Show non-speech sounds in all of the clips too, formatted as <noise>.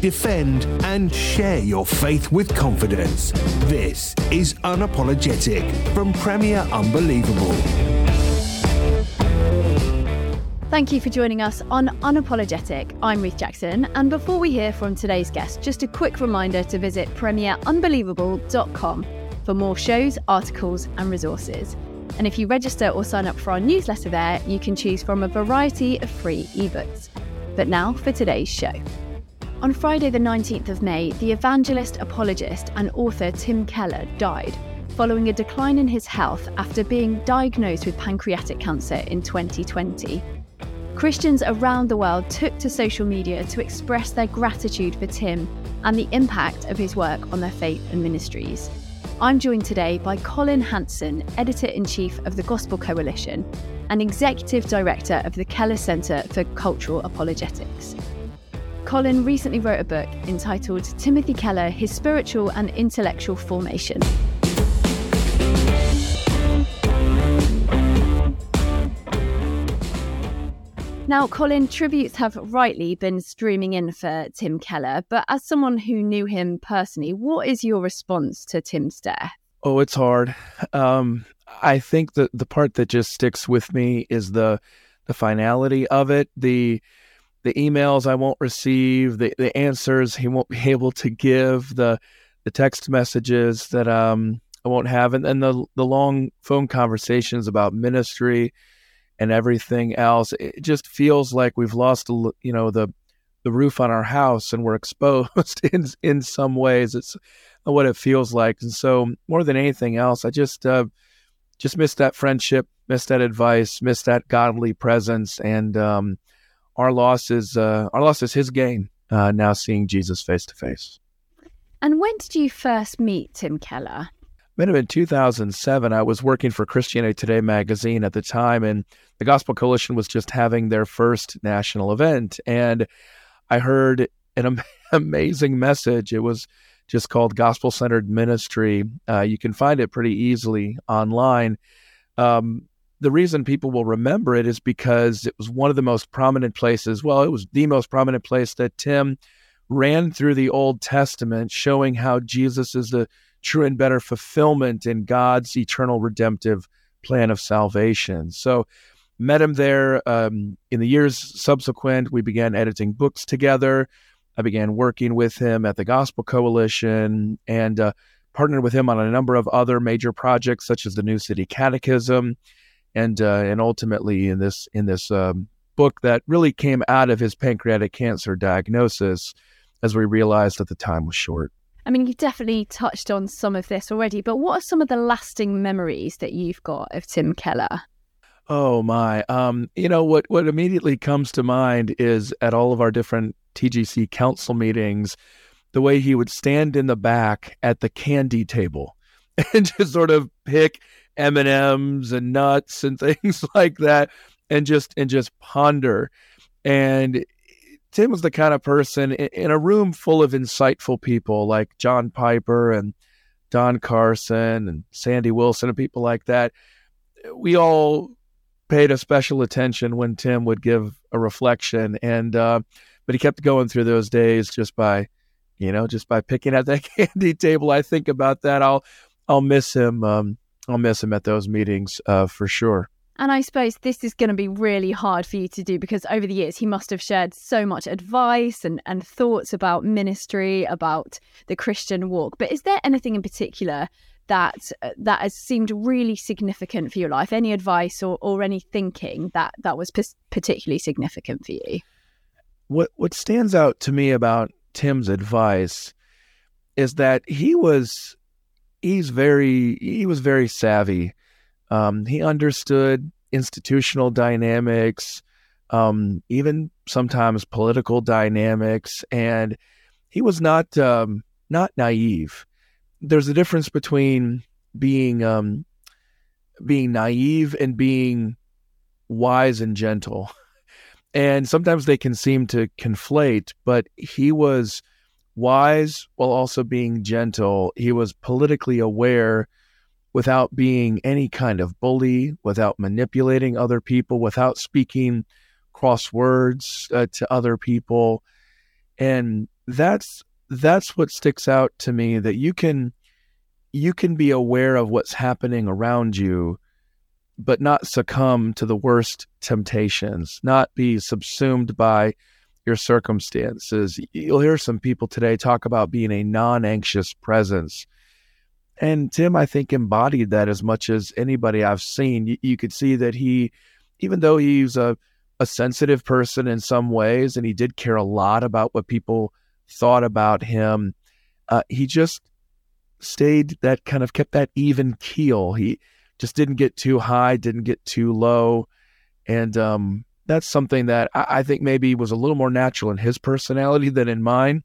defend, and share your faith with confidence. This is Unapologetic from Premier Unbelievable. Thank you for joining us on Unapologetic. I'm Ruth Jackson, and before we hear from today's guest, just a quick reminder to visit premierunbelievable.com for more shows, articles, and resources. And if you register or sign up for our newsletter there, you can choose from a variety of free ebooks. But now for today's show. On Friday, the 19th of May, the evangelist, apologist, and author Tim Keller died following a decline in his health after being diagnosed with pancreatic cancer in 2020. Christians around the world took to social media to express their gratitude for Tim and the impact of his work on their faith and ministries. I'm joined today by Collin Hansen, Editor in Chief of the Gospel Coalition and Executive Director of the Keller Centre for Cultural Apologetics. Collin recently wrote a book entitled Timothy Keller His Spiritual and Intellectual Formation. Now, Collin, tributes have rightly been streaming in for Tim Keller, but as someone who knew him personally, what is your response to Tim's death? Oh, it's hard. Um, I think that the part that just sticks with me is the the finality of it, the the emails I won't receive, the, the answers he won't be able to give, the the text messages that um, I won't have, and, then the the long phone conversations about ministry and everything else. It just feels like we've lost, you know, the the roof on our house and we're <laughs> exposed in in some ways. It's what it feels like, and so more than anything else, I just uh, just miss that friendship, miss that advice, miss that godly presence, and um, our loss is uh, our loss is his gain. Uh, now seeing Jesus face to face. And when did you first meet Tim Keller? Met him in 2007. I was working for Christianity Today magazine at the time, and the Gospel Coalition was just having their first national event. And I heard an am- <laughs> amazing message. It was just called Gospel Centered Ministry. Uh, you can find it pretty easily online. Um, the reason people will remember it is because it was one of the most prominent places. Well, it was the most prominent place that Tim ran through the Old Testament, showing how Jesus is the true and better fulfillment in God's eternal redemptive plan of salvation. So, met him there. Um, in the years subsequent, we began editing books together. I began working with him at the Gospel Coalition and uh, partnered with him on a number of other major projects, such as the New City Catechism, and uh, and ultimately in this in this um, book that really came out of his pancreatic cancer diagnosis, as we realized that the time was short. I mean, you've definitely touched on some of this already, but what are some of the lasting memories that you've got of Tim Keller? Oh my! Um, you know what? What immediately comes to mind is at all of our different TGC council meetings, the way he would stand in the back at the candy table <laughs> and just sort of pick M and M's and nuts and <laughs> things like that, and just and just ponder. And Tim was the kind of person in a room full of insightful people like John Piper and Don Carson and Sandy Willson and people like that. We all paid a special attention when Tim would give a reflection, and uh, but he kept going through those days just by, you know, just by picking at that <laughs> candy table. I think about that. I'll I'll miss him. Um, I'll miss him at those meetings uh, for sure. And I suppose this is going to be really hard for you to do because over the years he must have shared so much advice and, and thoughts about ministry, about the Christian walk. But is there anything in particular that uh, that has seemed really significant for your life? Any advice or, or any thinking that that was p- particularly significant for you? What what stands out to me about Tim's advice is that he was he's very he was very savvy. Um, he understood institutional dynamics, um, even sometimes political dynamics, and he was not um, not naive. There's a difference between being um, being naive and being wise and gentle. And sometimes they can seem to conflate, but he was wise while also being gentle. He was politically aware without being any kind of bully, without manipulating other people, without speaking cross words uh, to other people. And that's that's what sticks out to me that you can you can be aware of what's happening around you but not succumb to the worst temptations not be subsumed by your circumstances you'll hear some people today talk about being a non-anxious presence and tim i think embodied that as much as anybody i've seen you, you could see that he even though he's a, a sensitive person in some ways and he did care a lot about what people thought about him. Uh, he just stayed that kind of kept that even keel. He just didn't get too high, didn't get too low. And um, that's something that I, I, think maybe was a little more natural in his personality than in mine,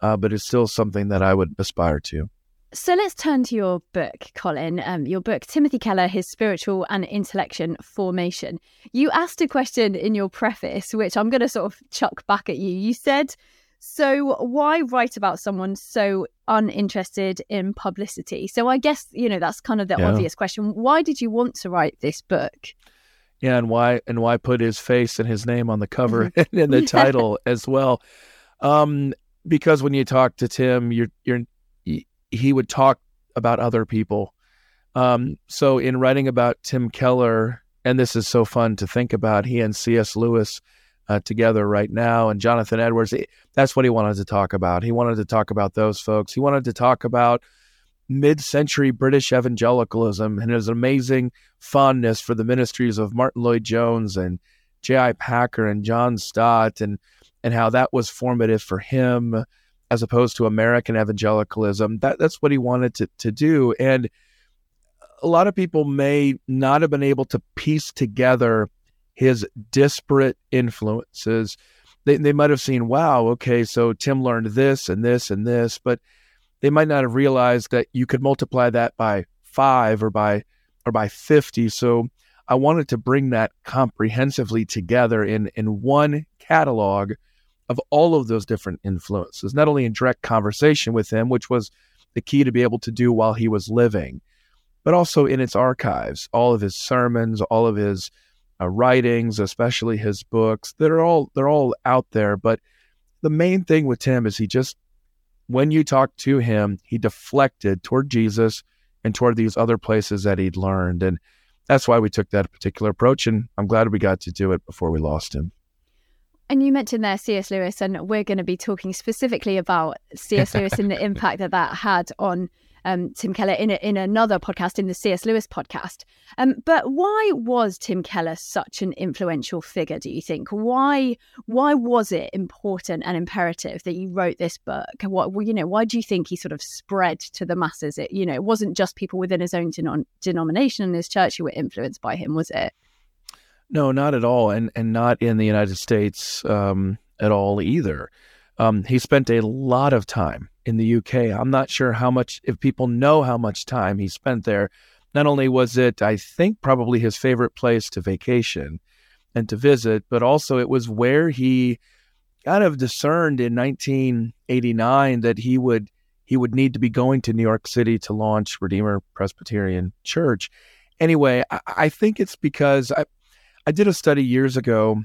uh, but it's still something that I would aspire to. So let's turn to your book, Collin. Um, your book, Timothy Keller, His Spiritual and Intellectual Formation. You asked a question in your preface, which I'm going to sort of chuck back at you. You said so, why write about someone so uninterested in publicity? So, I guess, you know, that's kind of the yeah. obvious question. Why did you want to write this book? Yeah, and why and why put his face and his name on the cover mm-hmm. <laughs> and in the <laughs> title as well? Um, because when you talk to Tim, you're you're he would talk about other people. Um, so in writing about Tim Keller, and this is so fun to think about, he and C.S. Lewis uh, together right now. And Jonathan Edwards, that's what he wanted to talk about. He wanted to talk about those folks. He wanted to talk about mid century British evangelicalism and his amazing fondness for the ministries of Martyn Lloyd-Jones and J.I. Packer and John Stott and, and how that was formative for him as opposed to American evangelicalism. That, that's what he wanted to, to do. And a lot of people may not have been able to piece together his disparate influences. They, they might have seen, wow, okay, so Tim learned this and this and this, but they might not have realized that you could multiply that by five or by or by 50. So I wanted to bring that comprehensively together in, in one catalog of all of those different influences, not only in direct conversation with him, which was the key to be able to do while he was living, but also in its archives, all of his sermons, all of his uh, writings, especially his books. They're all they're all out there. But the main thing with Tim is he just when you talk to him, he deflected toward Jesus and toward these other places that he'd learned. And that's why we took that particular approach. And I'm glad we got to do it before we lost him. And you mentioned there C.S. Lewis, and we're going to be talking specifically about C.S. Lewis and the <laughs> impact that that had on um, Tim Keller in a, in another podcast, in the C.S. Lewis podcast. Um, but why was Tim Keller such an influential figure? Do you think? Why why was it important and imperative that you wrote this book? What you know? Why do you think he sort of spread to the masses? It you know it wasn't just people within his own denom- denomination and his church who were influenced by him, was it? No, not at all, and and not in the United States um, at all either. Um, he spent a lot of time in the UK. I'm not sure how much, if people know how much time he spent there. Not only was it, I think, probably his favorite place to vacation and to visit, but also it was where he kind of discerned in 1989 that he would he would need to be going to New York City to launch Redeemer Presbyterian Church. Anyway, I, I think it's because I I did a study years ago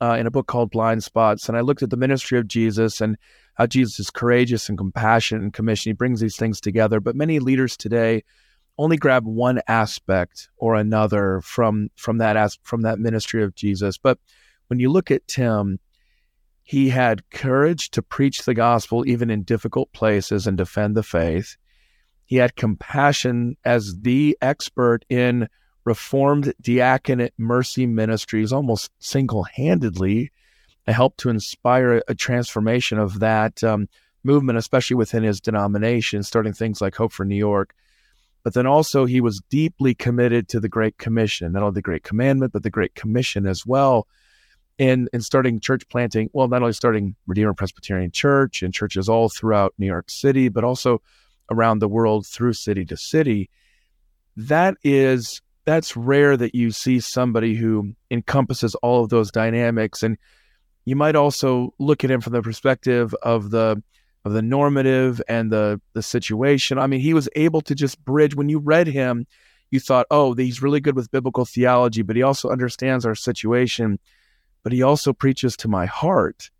uh, in a book called Blind Spots, and I looked at the ministry of Jesus and how Jesus is courageous and compassionate and commission. He brings these things together. But many leaders today only grab one aspect or another from from that as, from that ministry of Jesus. But when you look at Tim, he had courage to preach the gospel even in difficult places and defend the faith. He had compassion as the expert in Reformed diaconate mercy ministries, almost single handedly, helped to inspire a transformation of that um, movement, especially within his denomination, starting things like Hope for New York. But then also, he was deeply committed to the Great Commission, not only the Great Commandment, but the Great Commission as well. And, and starting church planting, well, not only starting Redeemer Presbyterian Church and churches all throughout New York City, but also around the world through city to city. That is that's rare that you see somebody who encompasses all of those dynamics. And you might also look at him from the perspective of the of the normative and the the situation. I mean he was able to just bridge. When you read him you thought oh he's really good with biblical theology but he also understands our situation but he also preaches to my heart.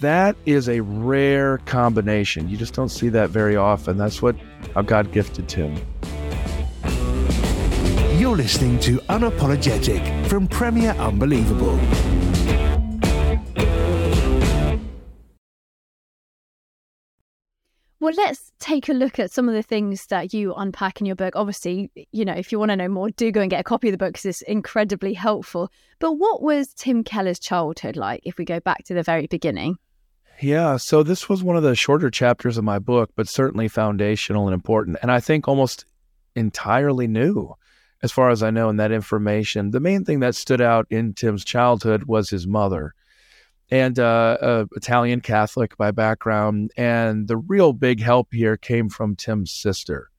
That is a rare combination. You just don't see that very often. That's what how god gifted tim you're listening to Unapologetic from Premier Unbelievable. Well, let's take a look at some of the things that you unpack in your book. Obviously, you know, if you want to know more, do go and get a copy of the book because it's incredibly helpful. But what was Tim Keller's childhood like if we go back to the very beginning? Yeah, so this was one of the shorter chapters of my book, but certainly foundational and important. And I think almost entirely new as far as I know, in that information. The main thing that stood out in Tim's childhood was his mother, and uh, Italian Catholic by background. And the real big help here came from Tim's sister.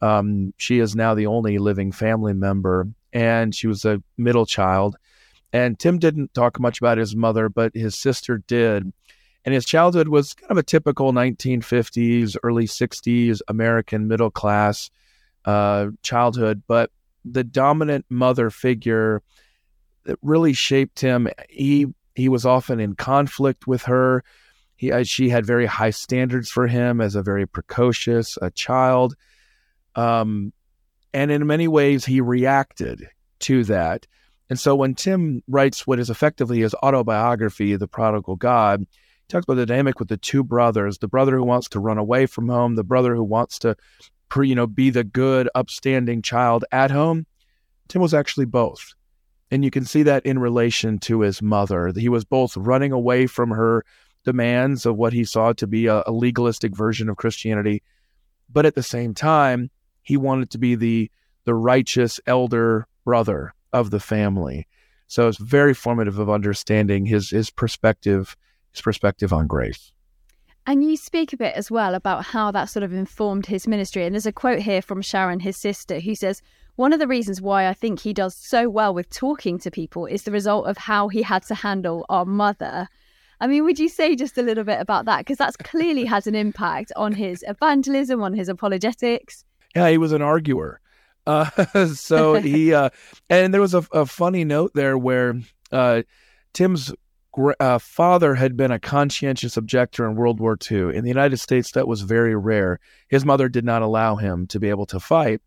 Um, she is now the only living family member, and she was a middle child. And Tim didn't talk much about his mother, but his sister did. And his childhood was kind of a typical 1950s, early 60s American middle class uh, childhood. But the dominant mother figure that really shaped him. He he was often in conflict with her. He uh, she had very high standards for him as a very precocious a child, um, and in many ways he reacted to that. And so when Tim writes what is effectively his autobiography, The Prodigal God, he talks about the dynamic with the two brothers, the brother who wants to run away from home, the brother who wants to you know, be the good, upstanding child at home. Tim was actually both. And you can see that in relation to his mother. He was both running away from her demands of what he saw to be a, a legalistic version of Christianity, but at the same time, he wanted to be the the righteous elder brother of the family. So it's very formative of understanding his his perspective, his perspective on grace. And you speak a bit as well about how that sort of informed his ministry. And there's a quote here from Sharon, his sister, who says, One of the reasons why I think he does so well with talking to people is the result of how he had to handle our mother. I mean, would you say just a little bit about that? Because that's clearly has an impact on his evangelism, on his apologetics. Yeah, he was an arguer. <laughs> Uh, so he, uh, and there was a, a funny note there where uh, Tim's uh, father had been a conscientious objector in World War II. In the United States, that was very rare. His mother did not allow him to be able to fight.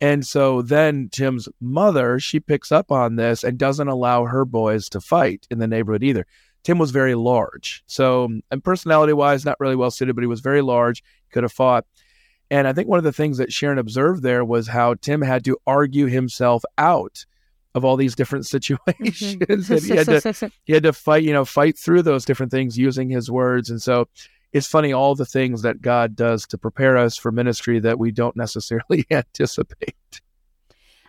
And so then Tim's mother, she picks up on this and doesn't allow her boys to fight in the neighborhood either. Tim was very large. So, and personality wise, not really well suited, but he was very large, could have fought. And I think one of the things that Sharon observed there was how Tim had to argue himself out of all these different <laughs> situations mm-hmm. and he had to <laughs> he had to fight you know fight through those different things using his words and so it's funny all the things that God does to prepare us for ministry that we don't necessarily <laughs> anticipate.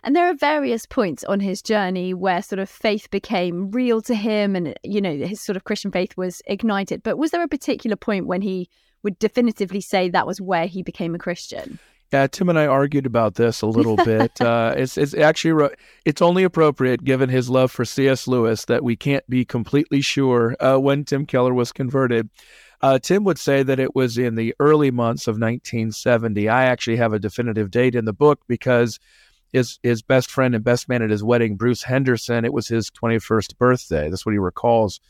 And there are various points on his journey where sort of faith became real to him and, you know, his sort of Christian faith was ignited. But was there a particular point when he would definitively say that was where he became a Christian? Yeah, Tim and I argued about this a little <laughs> bit. Uh, it's it's actually it's only appropriate given his love for C.S. Lewis that we can't be completely sure uh, when Tim Keller was converted. Uh, Tim would say that it was in the early months of 1970. I actually have a definitive date in the book because his his best friend and best man at his wedding, Bruce Henderson, it was his 21st birthday. That's what he recalls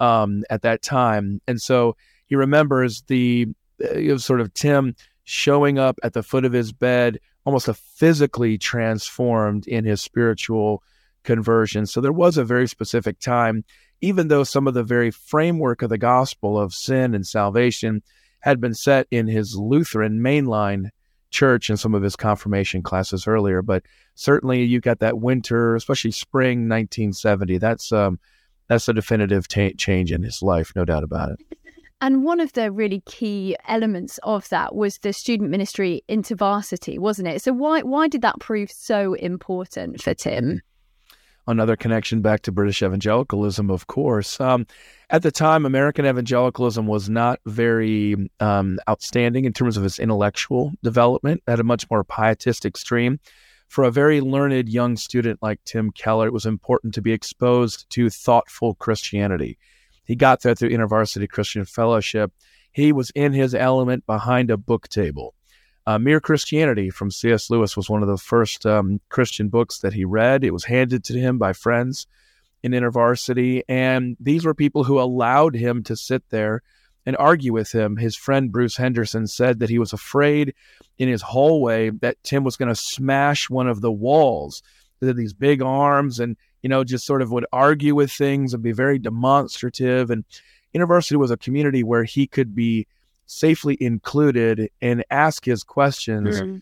um, at that time, and so he remembers the it was sort of Tim showing up at the foot of his bed, almost a physically transformed in his spiritual conversion. So there was a very specific time, even though some of the very framework of the gospel of sin and salvation had been set in his Lutheran mainline church in some of his confirmation classes earlier. But certainly, you got that winter, especially spring 1970. That's um, that's a definitive t- change in his life, no doubt about it. And one of the really key elements of that was the student ministry InterVarsity, wasn't it? So why why did that prove so important for Tim? Another connection back to British evangelicalism, of course. Um, at the time, American evangelicalism was not very um, outstanding in terms of its intellectual development, it had a much more pietistic stream. For a very learned young student like Tim Keller, it was important to be exposed to thoughtful Christianity. He got there through InterVarsity Christian Fellowship. He was in his element behind a book table. Uh, Mere Christianity from C.S. Lewis was one of the first um, Christian books that he read. It was handed to him by friends in InterVarsity, and these were people who allowed him to sit there and argue with him. His friend Bruce Henderson said that he was afraid in his hallway that Tim was going to smash one of the walls. He had these big arms and, you know, just sort of would argue with things and be very demonstrative. And university was a community where he could be safely included and ask his questions mm-hmm.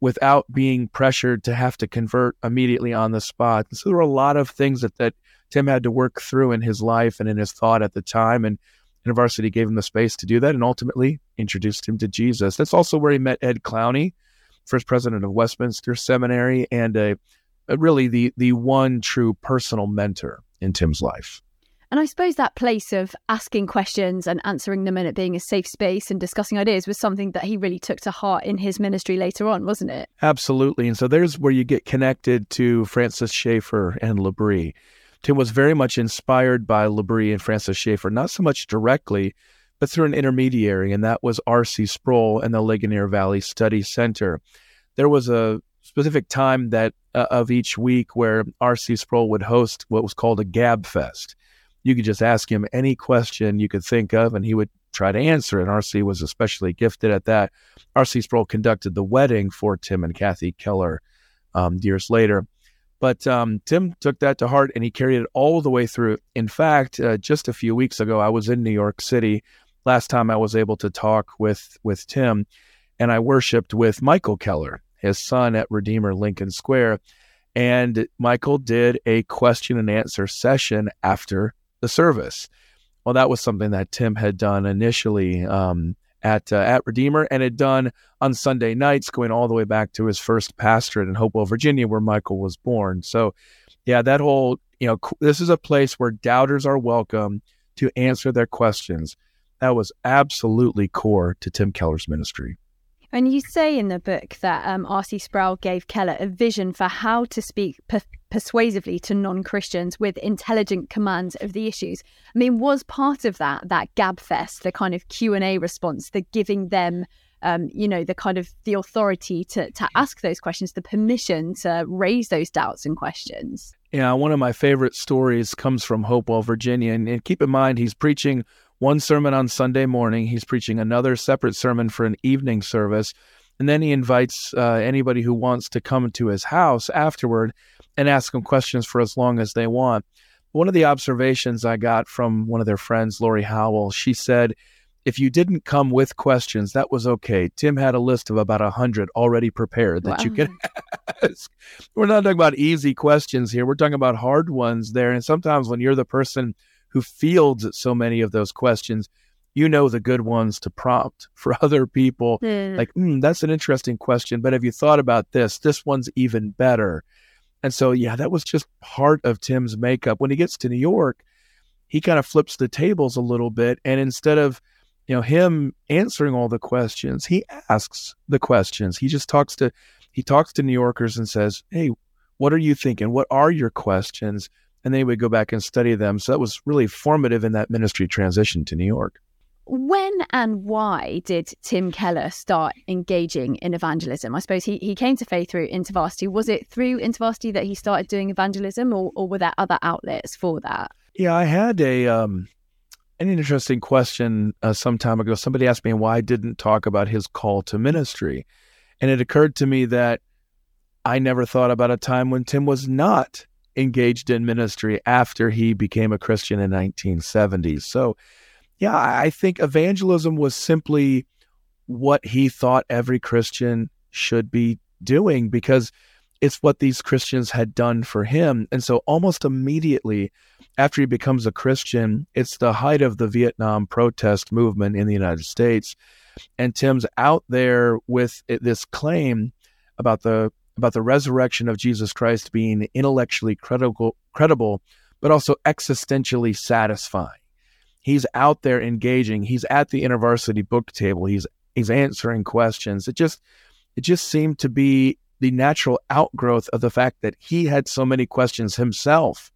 without being pressured to have to convert immediately on the spot. So there were a lot of things that, that Tim had to work through in his life and in his thought at the time. And university gave him the space to do that and ultimately introduced him to Jesus. That's also where he met Ed Clowney, first president of Westminster Seminary, and a, a Uh, really the the one true personal mentor in Tim's life. And I suppose that place of asking questions and answering them and it being a safe space and discussing ideas was something that he really took to heart in his ministry later on, wasn't it? Absolutely. And so there's where you get connected to Francis Schaeffer and L'Abri. Tim was very much inspired by L'Abri and Francis Schaeffer, not so much directly, but through an intermediary, and that was R.C. Sproul and the Ligonier Valley Study Center. There was a specific time that uh, of each week where R.C. Sproul would host what was called a Gab Fest. You could just ask him any question you could think of, and he would try to answer it. R.C. was especially gifted at that. R.C. Sproul conducted the wedding for Tim and Kathy Keller um, years later. But um, Tim took that to heart and he carried it all the way through. In fact, uh, just a few weeks ago, I was in New York City. Last time I was able to talk with with Tim, and I worshipped with Michael Keller, his son at Redeemer Lincoln Square. And Michael did a question and answer session after the service. Well, that was something that Tim had done initially um, at uh, at Redeemer and had done on Sunday nights, going all the way back to his first pastorate in Hopewell, Virginia, where Michael was born. So, yeah, that whole you know this is a place where doubters are welcome to answer their questions. That was absolutely core to Tim Keller's ministry. And you say in the book that um, R.C. Sproul gave Keller a vision for how to speak per- persuasively to non-Christians with intelligent command of the issues. I mean, was part of that that Gabfest, the kind of Q and A response, the giving them, um, you know, the kind of the authority to to ask those questions, the permission to raise those doubts and questions. Yeah, one of my favorite stories comes from Hopewell, Virginia, and, and keep in mind he's preaching one sermon on Sunday morning. He's preaching another separate sermon for an evening service. And then he invites uh, anybody who wants to come to his house afterward and ask him questions for as long as they want. One of the observations I got from one of their friends, Lori Howell, she said, if you didn't come with questions, that was okay. Tim had a list of about a hundred already prepared that wow. you <laughs> could ask. We're not talking about easy questions here. We're talking about hard ones there. And sometimes when you're the person who fields so many of those questions, you know the good ones to prompt <laughs> for other people. Mm. Like, mm, that's an interesting question, but have you thought about this? This one's even better. And so, yeah, that was just part of Tim's makeup. When he gets to New York, he kind of flips the tables a little bit. And instead of, you know, him answering all the questions, he asks the questions. He just talks to, he talks to New Yorkers and says, Hey, what are you thinking? What are your questions? And then he would go back and study them. So that was really formative in that ministry transition to New York. When and why did Tim Keller start engaging in evangelism? I suppose he, he came to faith through InterVarsity. Was it through InterVarsity that he started doing evangelism, or, or were there other outlets for that? Yeah, I had a um, an interesting question uh, some time ago. Somebody asked me why I didn't talk about his call to ministry, and it occurred to me that I never thought about a time when Tim was not engaged in ministry after he became a Christian in 1970s. So, yeah, I think evangelism was simply what he thought every Christian should be doing because it's what these Christians had done for him. And so almost immediately after he becomes a Christian, it's the height of the Vietnam protest movement in the United States. And Tim's out there with this claim about the about the resurrection of Jesus Christ being intellectually credible, credible, but also existentially satisfying. He's out there engaging. He's at the InterVarsity book table. He's he's answering questions. It just it just seemed to be the natural outgrowth of the fact that he had so many questions himself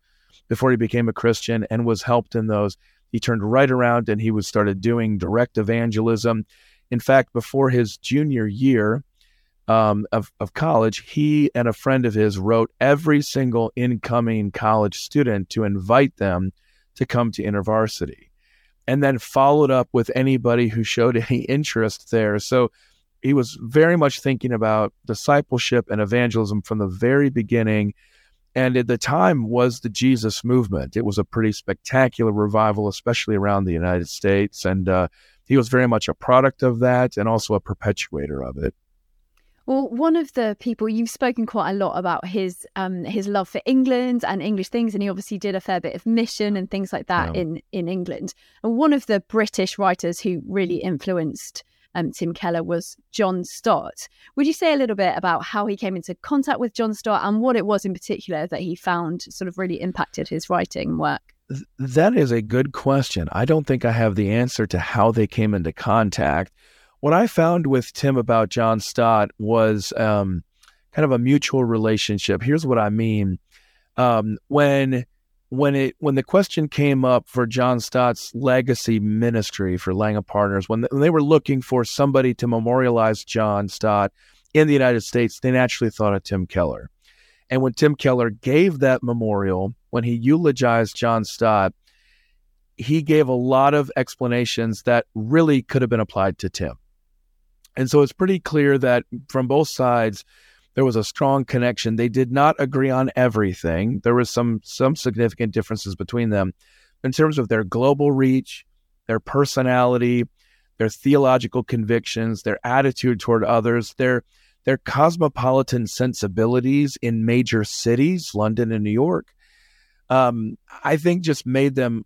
before he became a Christian and was helped in those. He turned right around and he was started doing direct evangelism. In fact, before his junior year um, of, of college, he and a friend of his wrote every single incoming college student to invite them to come to InterVarsity and then followed up with anybody who showed any interest there. So he was very much thinking about discipleship and evangelism from the very beginning. And at the time was the Jesus movement. It was a pretty spectacular revival, especially around the United States. And uh, he was very much a product of that and also a perpetuator of it. Well, one of the people you've spoken quite a lot about his um, his love for England and English things, and he obviously did a fair bit of mission and things like that in in England. And one of the British writers who really influenced um, Tim Keller was John Stott. Would you say a little bit about how he came into contact with John Stott and what it was in particular that he found sort of really impacted his writing work? That is a good question. I don't think I have the answer to how they came into contact. What I found with Tim about John Stott was um, kind of a mutual relationship. Here's what I mean. Um, when when it when the question came up for John Stott's legacy ministry for Langham Partners, when, when they were looking for somebody to memorialize John Stott in the United States, they naturally thought of Tim Keller. And when Tim Keller gave that memorial, when he eulogized John Stott, he gave a lot of explanations that really could have been applied to Tim. And so it's pretty clear that from both sides, there was a strong connection. They did not agree on everything. There was some some significant differences between them in terms of their global reach, their personality, their theological convictions, their attitude toward others, their their cosmopolitan sensibilities in major cities, London and New York. Um, I think just made them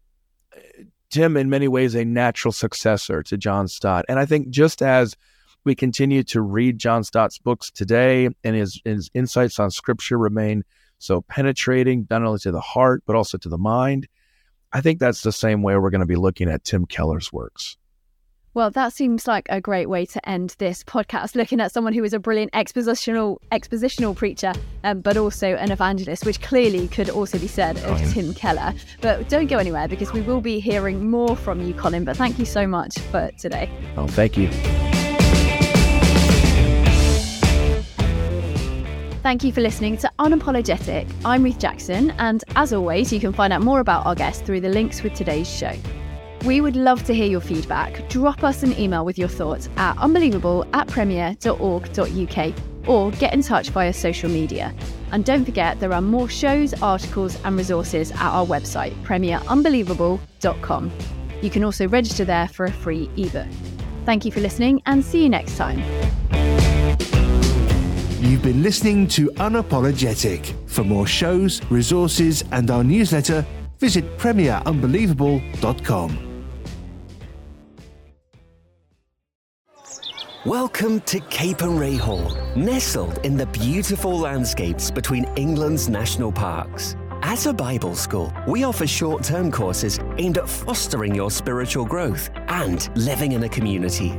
Tim in many ways a natural successor to John Stott. And I think just as we continue to read John Stott's books today, and his, his insights on scripture remain so penetrating, not only to the heart, but also to the mind. I think that's the same way we're going to be looking at Tim Keller's works. Well, that seems like a great way to end this podcast, looking at someone who is a brilliant expositional expositional preacher, um, but also an evangelist, which clearly could also be said of Tim Keller. But don't go anywhere because we will be hearing more from you, Collin. But thank you so much for today. Oh, thank you. Thank you for listening to Unapologetic. I'm Ruth Jackson, and as always, you can find out more about our guests through the links with today's show. We would love to hear your feedback. Drop us an email with your thoughts at unbelievable at premier.org.uk or get in touch via social media. And don't forget, there are more shows, articles, and resources at our website, premierunbelievable.com. You can also register there for a free ebook. Thank you for listening and see you next time. You've been listening to Unapologetic. For more shows, resources, and our newsletter, visit premierunbelievable.com. Welcome to Capernwray Hall, nestled in the beautiful landscapes between England's national parks. As a Bible school, we offer short term courses aimed at fostering your spiritual growth and living in a community.